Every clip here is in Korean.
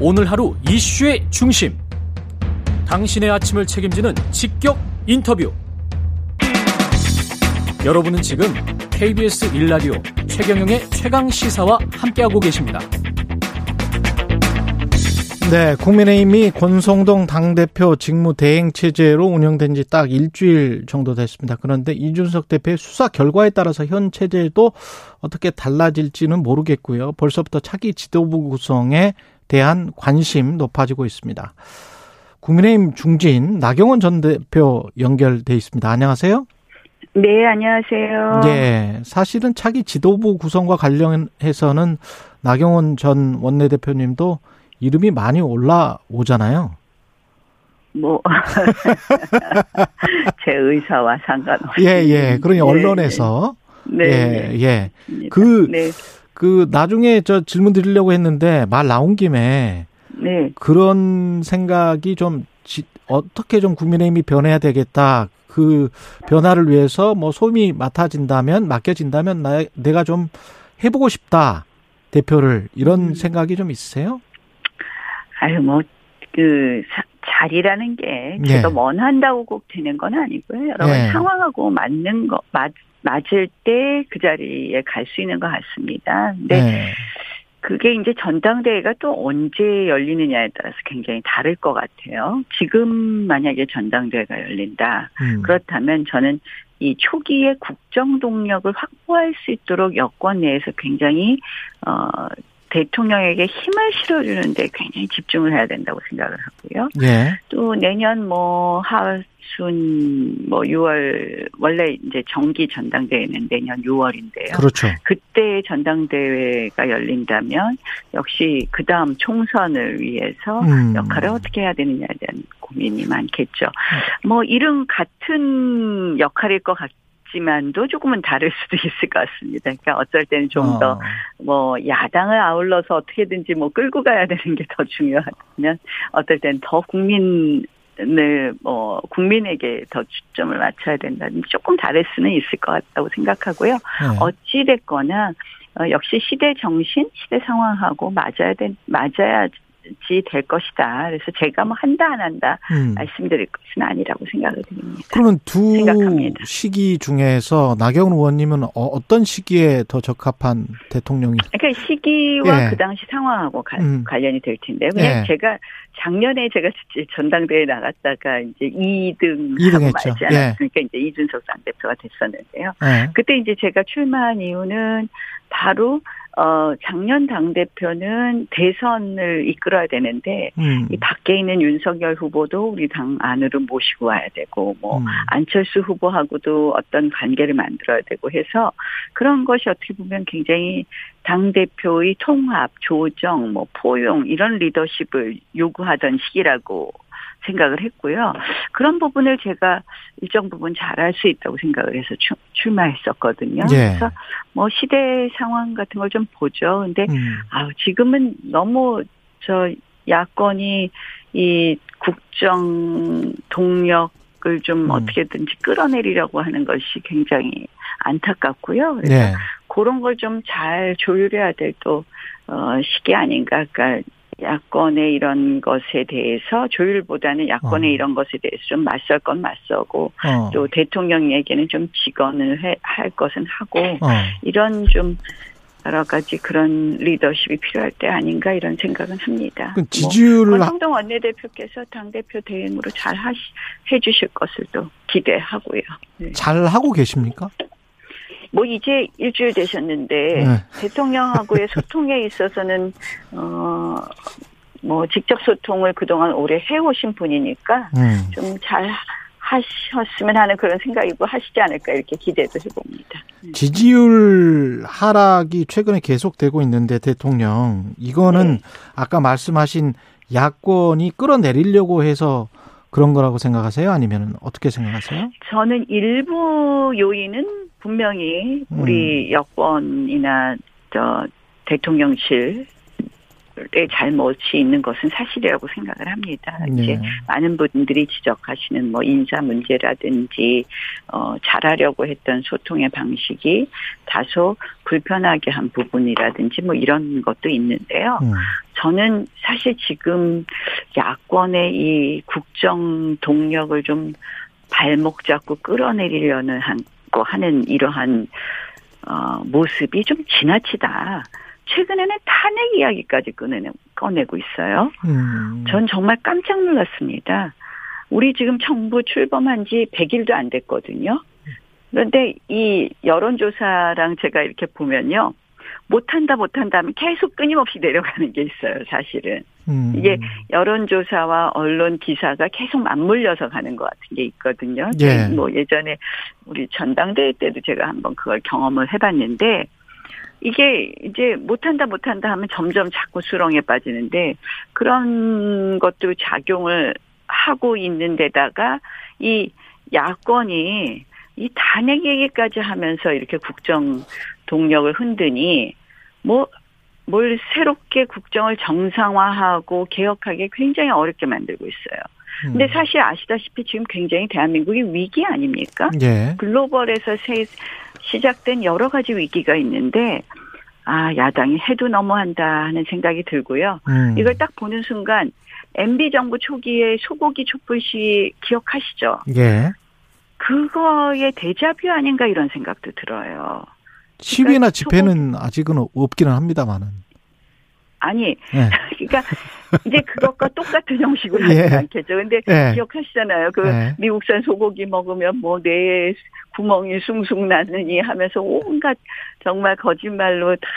오늘 하루 이슈의 중심. 당신의 아침을 책임지는 직격 인터뷰. 여러분은 지금 KBS 일라디오 최경영의 최강 시사와 함께하고 계십니다. 네, 국민의힘이 권성동 당대표 직무 대행 체제로 운영된 지 딱 일주일 정도 됐습니다. 그런데 이준석 대표의 수사 결과에 따라서 현 체제도 어떻게 달라질지는 모르겠고요. 벌써부터 차기 지도부 구성에 대한 관심 높아지고 있습니다. 국민의힘 중진 나경원 전 대표 연결돼 있습니다. 안녕하세요. 네, 안녕하세요. 예, 사실은 차기 지도부 구성과 관련해서는 나경원 전 원내대표님도 이름이 많이 올라오잖아요. 뭐, 제 의사와 상관없이. 예, 예. 그러니 네, 언론에서. 네. 예, 예. 그, 네. 그, 나중에 저 질문 드리려고 했는데 말 나온 김에. 네. 그런 생각이 좀, 지, 어떻게 좀 국민의힘이 변해야 되겠다. 그 변화를 위해서 뭐 소임이 맡아진다면, 맡겨진다면 나, 내가 좀 해보고 싶다. 대표를. 이런 음. 생각이 좀 있으세요? 아유, 뭐, 그, 자리라는 게 제가 네. 원한다고 꼭 되는 건 아니고요. 여러 번 네. 상황하고 맞는 거, 맞, 맞을 때 그 자리에 갈 수 있는 것 같습니다. 근데 네. 그게 이제 전당대회가 또 언제 열리느냐에 따라서 굉장히 다를 것 같아요. 지금 만약에 전당대회가 열린다. 음. 그렇다면 저는 이 초기에 국정 동력을 확보할 수 있도록 여권 내에서 굉장히 어 대통령에게 힘을 실어주는데 굉장히 집중을 해야 된다고 생각을 하고요. 예. 또 내년 뭐 하순 뭐 6월 원래 이제 정기 전당대회는 내년 6월인데요. 그렇죠. 그때 전당대회가 열린다면 역시 그 다음 총선을 위해서 음. 역할을 어떻게 해야 되느냐에 대한 고민이 많겠죠. 음. 뭐 이름 같은 역할일 것 같. 지만도 조금은 다를 수도 있을 것 같습니다. 그러니까 어쩔 때는 좀 더뭐 어. 야당을 아울러서 어떻게든지 뭐 끌고 가야 되는 게 더 중요하면 어떨 때는 더 국민 을뭐 국민에게 더 초점을 맞춰야 된다는 조금 다를 수는 있을 것 같다고 생각하고요. 네. 어찌 됐거나 어, 역시 시대 정신, 시대 상황하고 맞아야 된 맞아야 될 것이다. 그래서 제가 뭐 한다 안 한다 음. 말씀드릴 것은 아니라고 생각을 드립니다. 그러면 두 생각합니다. 시기 중에서 나경원 의원님은 어, 떤 시기에 더 적합한 대통령이? 그러니까 시기와 예. 그 당시 상황하고 가, 음. 관련이 될 텐데요. 그냥 예. 제가 작년에 제가 전당대회 나갔다가 이제 2등 2등 했죠. 말지 않았습니까? 예. 그러니까 이제 이준석 당대표가 됐었는데요. 예. 그때 이제 제가 출마한 이유는 바로 어, 작년 당대표는 대선을 이끌어야 되는데, 음. 이 밖에 있는 윤석열 후보도 우리 당 안으로 모시고 와야 되고, 뭐, 음. 안철수 후보하고도 어떤 관계를 만들어야 되고 해서, 그런 것이 어떻게 보면 굉장히 당대표의 통합, 조정, 뭐, 포용, 이런 리더십을 요구하던 시기라고 생각을 했고요. 그런 부분을 제가 일정 부분 잘할 수 있다고 생각을 해서 출마했었거든요. 예. 그래서 뭐 시대 상황 같은 걸 좀 보죠. 근데 음. 아 지금은 너무 저 야권이 이 국정 동력을 좀 음. 어떻게든지 끌어내리려고 하는 것이 굉장히 안타깝고요. 그래서 네. 그런 걸 좀 잘 조율해야 될또 어, 시기 아닌가. 그러니까 야권의 이런 것에 대해서 조율보다는 야권의 어. 이런 것에 대해서 좀 맞설 건 맞서고 어. 또 대통령에게는 좀 직언을 해, 할 것은 하고 어. 이런 좀 여러 가지 그런 리더십이 필요할 때 아닌가 이런 생각은 합니다. 그 지지율을 뭐, 권성동 원내대표께서 당 대표 대행으로 잘 하시, 해주실 것을 또 기대하고요. 네. 잘 하고 계십니까? 뭐 이제 일주일 되셨는데 네. 대통령하고의 소통에 있어서는 어. 뭐 직접 소통을 그동안 오래 해오신 분이니까 음. 좀잘 하셨으면 하는 그런 생각이고 하시지 않을까 이렇게 기대도 해봅니다. 지지율 하락이 최근에 계속되고 있는데 대통령 이거는 네. 아까 말씀하신 야권이 끌어내리려고 해서 그런 거라고 생각하세요? 아니면 어떻게 생각하세요? 저는 일부 요인은 분명히 우리 음. 여권이나 저 대통령실 잘못이 있는 것은 사실이라고 생각을 합니다. 네. 이제 많은 분들이 지적하시는 뭐 인사 문제라든지 어 잘하려고 했던 소통의 방식이 다소 불편하게 한 부분이라든지 뭐 이런 것도 있는데요. 음. 저는 사실 지금 야권의 이 국정 동력을 좀 발목 잡고 끌어내리려는 한 거 하는 이러한 어, 모습이 좀 지나치다. 최근에는 탄핵 이야기까지 꺼내고, 꺼내고 있어요. 음. 전 정말 깜짝 놀랐습니다. 우리 지금 정부 출범한 지 100일도 안 됐거든요. 그런데 이 여론조사랑 제가 이렇게 보면요. 못한다 못한다 하면 계속 끊임없이 내려가는 게 있어요 사실은 음. 이게 여론조사와 언론 기사가 계속 맞물려서 가는 것 같은 게 있거든요 예. 뭐 예전에 우리 전당대회 때도 제가 한번 그걸 경험을 해봤는데 이게 이제 못한다 못한다 하면 점점 자꾸 수렁에 빠지는데 그런 것도 작용을 하고 있는 데다가 이 야권이 이 탄핵 얘기까지 하면서 이렇게 국정 동력을 흔드니 뭐, 뭘 새롭게 국정을 정상화하고 개혁하기 굉장히 어렵게 만들고 있어요. 근데 음. 사실 아시다시피 지금 굉장히 대한민국이 위기 아닙니까? 예. 글로벌에서 새, 시작된 여러 가지 위기가 있는데, 아, 야당이 해도 너무한다 하는 생각이 들고요. 음. 이걸 딱 보는 순간, MB 정부 초기에 소고기 촛불 시 기억하시죠? 예. 그거의 대자뷰 아닌가 이런 생각도 들어요. 시위나 그러니까 집회는. 아직은 없기는 합니다만은. 아니, 네. 그러니까 이제 그것과 똑같은 형식으로 예. 하지 않겠죠. 근데 예. 기억하시잖아요. 그 예. 미국산 소고기 먹으면 뭐 뇌에 구멍이 숭숭 나느니 하면서 온갖 정말 거짓말로 다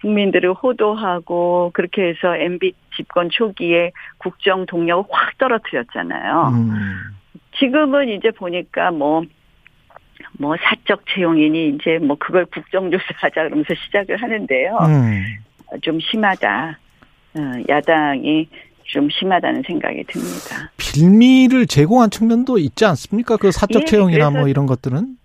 국민들을 호도하고 그렇게 해서 MB 집권 초기에 국정 동력을 확 떨어뜨렸잖아요. 음. 지금은 이제 보니까 뭐 뭐 사적 채용이니 이제 뭐 그걸 국정조사하자 그러면서 시작을 하는데요. 음. 좀 심하다. 어, 야당이 좀 심하다는 생각이 듭니다. 빌미를 제공한 측면도 있지 않습니까? 그 사적 예, 채용이나 뭐 이런 것들은?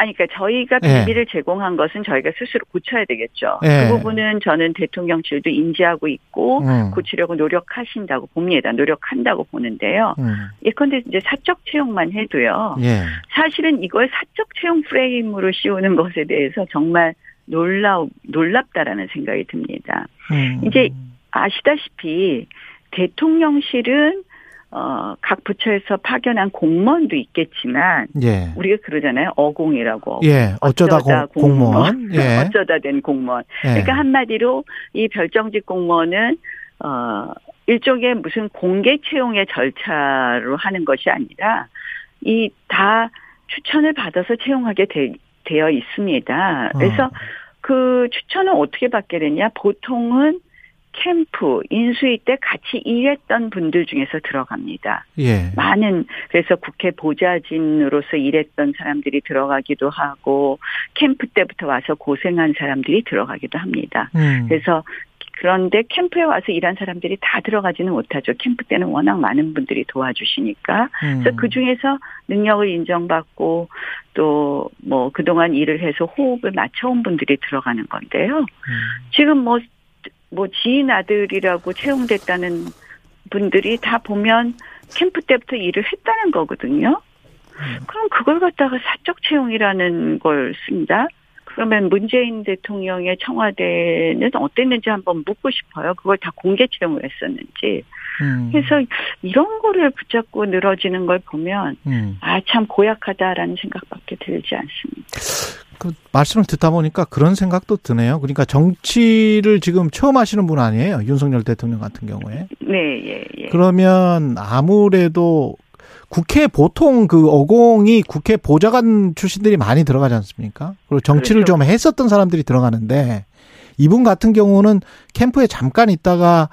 아니, 그러니까 저희가 예. 비밀을 네. 제공한 것은 저희가 스스로 고쳐야 되겠죠. 네. 그 부분은 저는 대통령실도 인지하고 있고 음. 고치려고 노력하신다고 봅니다. 노력한다고 보는데요. 음. 예컨대 이제 사적 채용만 해도요. 예. 사실은 이걸 사적 채용 프레임으로 씌우는 것에 대해서 정말 놀라 놀랍다라는 생각이 듭니다. 음. 이제 아시다시피 대통령실은 어, 각 부처에서 파견한 공무원도 있겠지만, 예. 우리가 그러잖아요. 어공이라고. 예, 어쩌다, 어쩌다 공, 무원 예. 어쩌다 된 공무원. 예. 그러니까 한마디로 이 별정직 공무원은, 어, 일종의 무슨 공개 채용의 절차로 하는 것이 아니라, 이 다 추천을 받아서 채용하게 되, 되어 있습니다. 그래서 어. 그 추천을 어떻게 받게 되냐? 보통은 캠프 인수위 때 같이 일했던 분들 중에서 들어갑니다. 예. 많은 그래서 국회 보좌진으로서 일했던 사람들이 들어가기도 하고 캠프 때부터 와서 고생한 사람들이 들어가기도 합니다. 음. 그래서 그런데 캠프에 와서 일한 사람들이 다 들어가지는 못하죠. 캠프 때는 워낙 많은 분들이 도와주시니까. 음. 그래서 그 중에서 능력을 인정받고 또 뭐 그동안 일을 해서 호흡을 맞춰온 분들이 들어가는 건데요. 음. 지금 뭐 뭐 지인 아들이라고 채용됐다는 분들이 다 보면 캠프 때부터 일을 했다는 거거든요. 음. 그럼 그걸 갖다가 사적 채용이라는 걸 씁니다. 그러면 문재인 대통령의 청와대는 어땠는지 한번 묻고 싶어요. 그걸 다 공개 채용을 했었는지. 음. 그래서 이런 거를 붙잡고 늘어지는 걸 보면 음. 아참 고약하다라는 생각밖에 들지 않습니다. 그 말씀을 듣다 보니까 그런 생각도 드네요. 그러니까 정치를 지금 처음 하시는 분 아니에요. 윤석열 대통령 같은 경우에. 네, 예, 예. 그러면 아무래도 국회 보통 그 어공이 국회 보좌관 출신들이 많이 들어가지 않습니까? 그리고 정치를 그렇죠. 좀 했었던 사람들이 들어가는데 이분 같은 경우는 캠프에 잠깐 있다가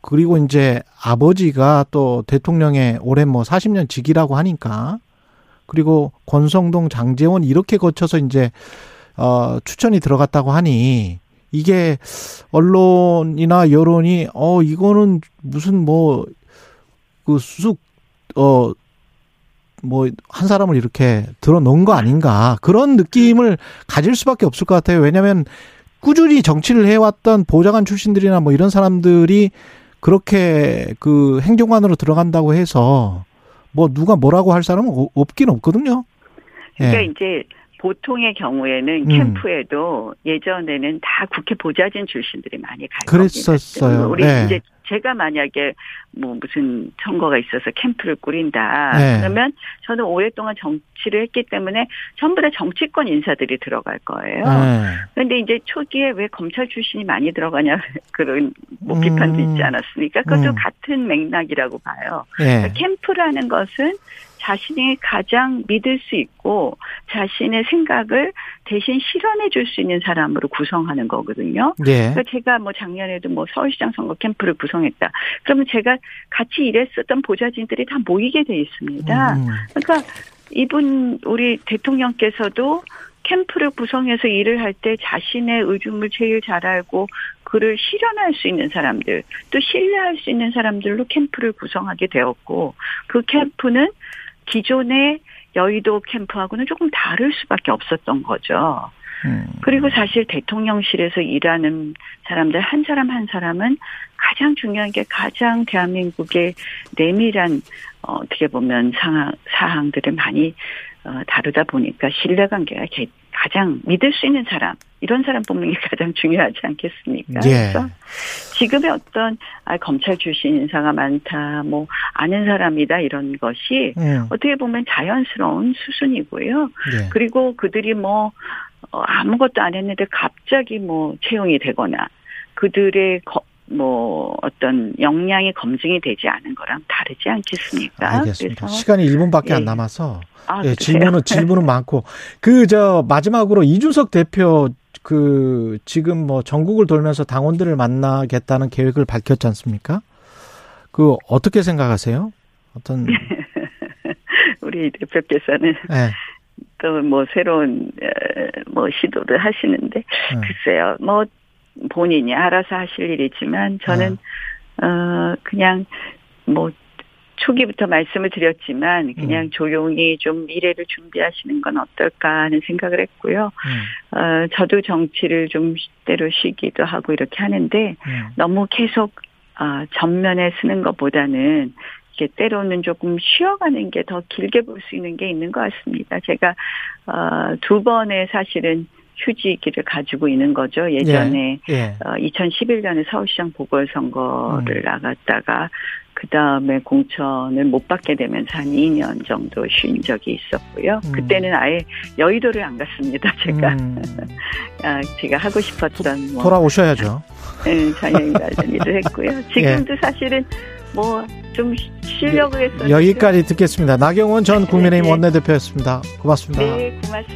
그리고 이제 아버지가 또 대통령의 오랜 뭐 40년 직이라고 하니까 그리고 권성동, 장재원 이렇게 거쳐서 이제 어 추천이 들어갔다고 하니 이게 언론이나 여론이 어 이거는 무슨 뭐 그 수숙 어 뭐한 사람을 이렇게 들어 놓은 거 아닌가 그런 느낌을 가질 수밖에 없을 것 같아요. 왜냐하면 꾸준히 정치를 해왔던 보좌관 출신들이나 뭐 이런 사람들이 그렇게 그 행정관으로 들어간다고 해서 뭐 누가 뭐라고 할 사람은 없긴 없거든요. 그러니까 예. 이제 보통의 경우에는 음. 캠프에도 예전에는 다 국회 보좌진 출신들이 많이 갈 그랬었어요. 우리 네. 이제 제가 만약에 뭐 무슨 선거가 있어서 캠프를 꾸린다. 네. 그러면 저는 오랫동안 정치를 했기 때문에 전부 다 정치권 인사들이 들어갈 거예요. 네. 그런데 이제 초기에 왜 검찰 출신이 많이 들어가냐 그런 뭐 비판도 음. 있지 않았습니까? 그것도 음. 같은 맥락이라고 봐요. 네. 그러니까 캠프라는 것은 자신이 가장 믿을 수 있고 자신의 생각을 대신 실현해 줄 수 있는 사람으로 구성하는 거거든요. 예. 그러니까 제가 뭐 작년에도 뭐 서울시장 선거 캠프를 구성했다. 그러면 제가 같이 일했었던 보좌진들이 다 모이게 돼 있습니다. 음. 그러니까 이분 우리 대통령께서도 캠프를 구성해서 일을 할 때 자신의 의중을 제일 잘 알고 그를 실현할 수 있는 사람들 또 신뢰할 수 있는 사람들로 캠프를 구성하게 되었고 그 캠프는 기존의 여의도 캠프하고는 조금 다를 수밖에 없었던 거죠. 음. 그리고 사실 대통령실에서 일하는 사람들 한 사람 한 사람은 가장 중요한 게 가장 대한민국의 내밀한 어, 어떻게 보면 상황 사항들을 많이 어, 다루다 보니까 신뢰관계가 가장 믿을 수 있는 사람 이런 사람 뽑는 게 가장 중요하지 않겠습니까? 예. 그래서 지금의 어떤 아, 검찰 출신 인사가 많다, 뭐 아는 사람이다 이런 것이 음. 어떻게 보면 자연스러운 수순이고요. 예. 그리고 그들이 뭐 어, 아무것도 안 했는데 갑자기 뭐 채용이 되거나 그들의 거, 뭐 어떤 역량이 검증이 되지 않은 거랑 다르지 않겠습니까? 알겠습니다. 시간이 1분밖에 예. 안 남아서 아, 예, 질문은 질문은 많고 그 저 마지막으로 이준석 대표 그 지금 뭐 전국을 돌면서 당원들을 만나겠다는 계획을 밝혔지 않습니까? 그 어떻게 생각하세요? 어떤 우리 대표께서는 네. 또뭐 새로운 뭐 시도를 하시는데 네. 글쎄요 뭐 본인이 알아서 하실 일이지만 저는 네. 어 그냥 뭐 초기부터 말씀을 드렸지만 그냥 음. 조용히 좀 미래를 준비하시는 건 어떨까 하는 생각을 했고요. 음. 어, 저도 정치를 좀 때로 쉬기도 하고 이렇게 하는데 음. 너무 계속 어, 전면에 쓰는 것보다는 이게 때로는 조금 쉬어가는 게 더 길게 볼 수 있는 게 있는 것 같습니다. 제가 어, 두 번의 사실은 휴지기를 가지고 있는 거죠. 예전에 예, 예. 어, 2011년에 서울시장 보궐선거를 음. 나갔다가 그 다음에 공천을 못 받게 되면서 한 2년 정도 쉰 적이 있었고요. 음. 그때는 아예 여의도를 안 갔습니다. 제가 음. 아, 제가 하고 싶었던 뭐 돌아오셔야죠. 네, 자연이라든지도 했고요. 지금도 예. 사실은 뭐좀 쉬려고 했었는데 여기까지 듣겠습니다. 나경원 전 국민의힘 네. 원내대표였습니다. 고맙습니다. 네, 고맙습니다.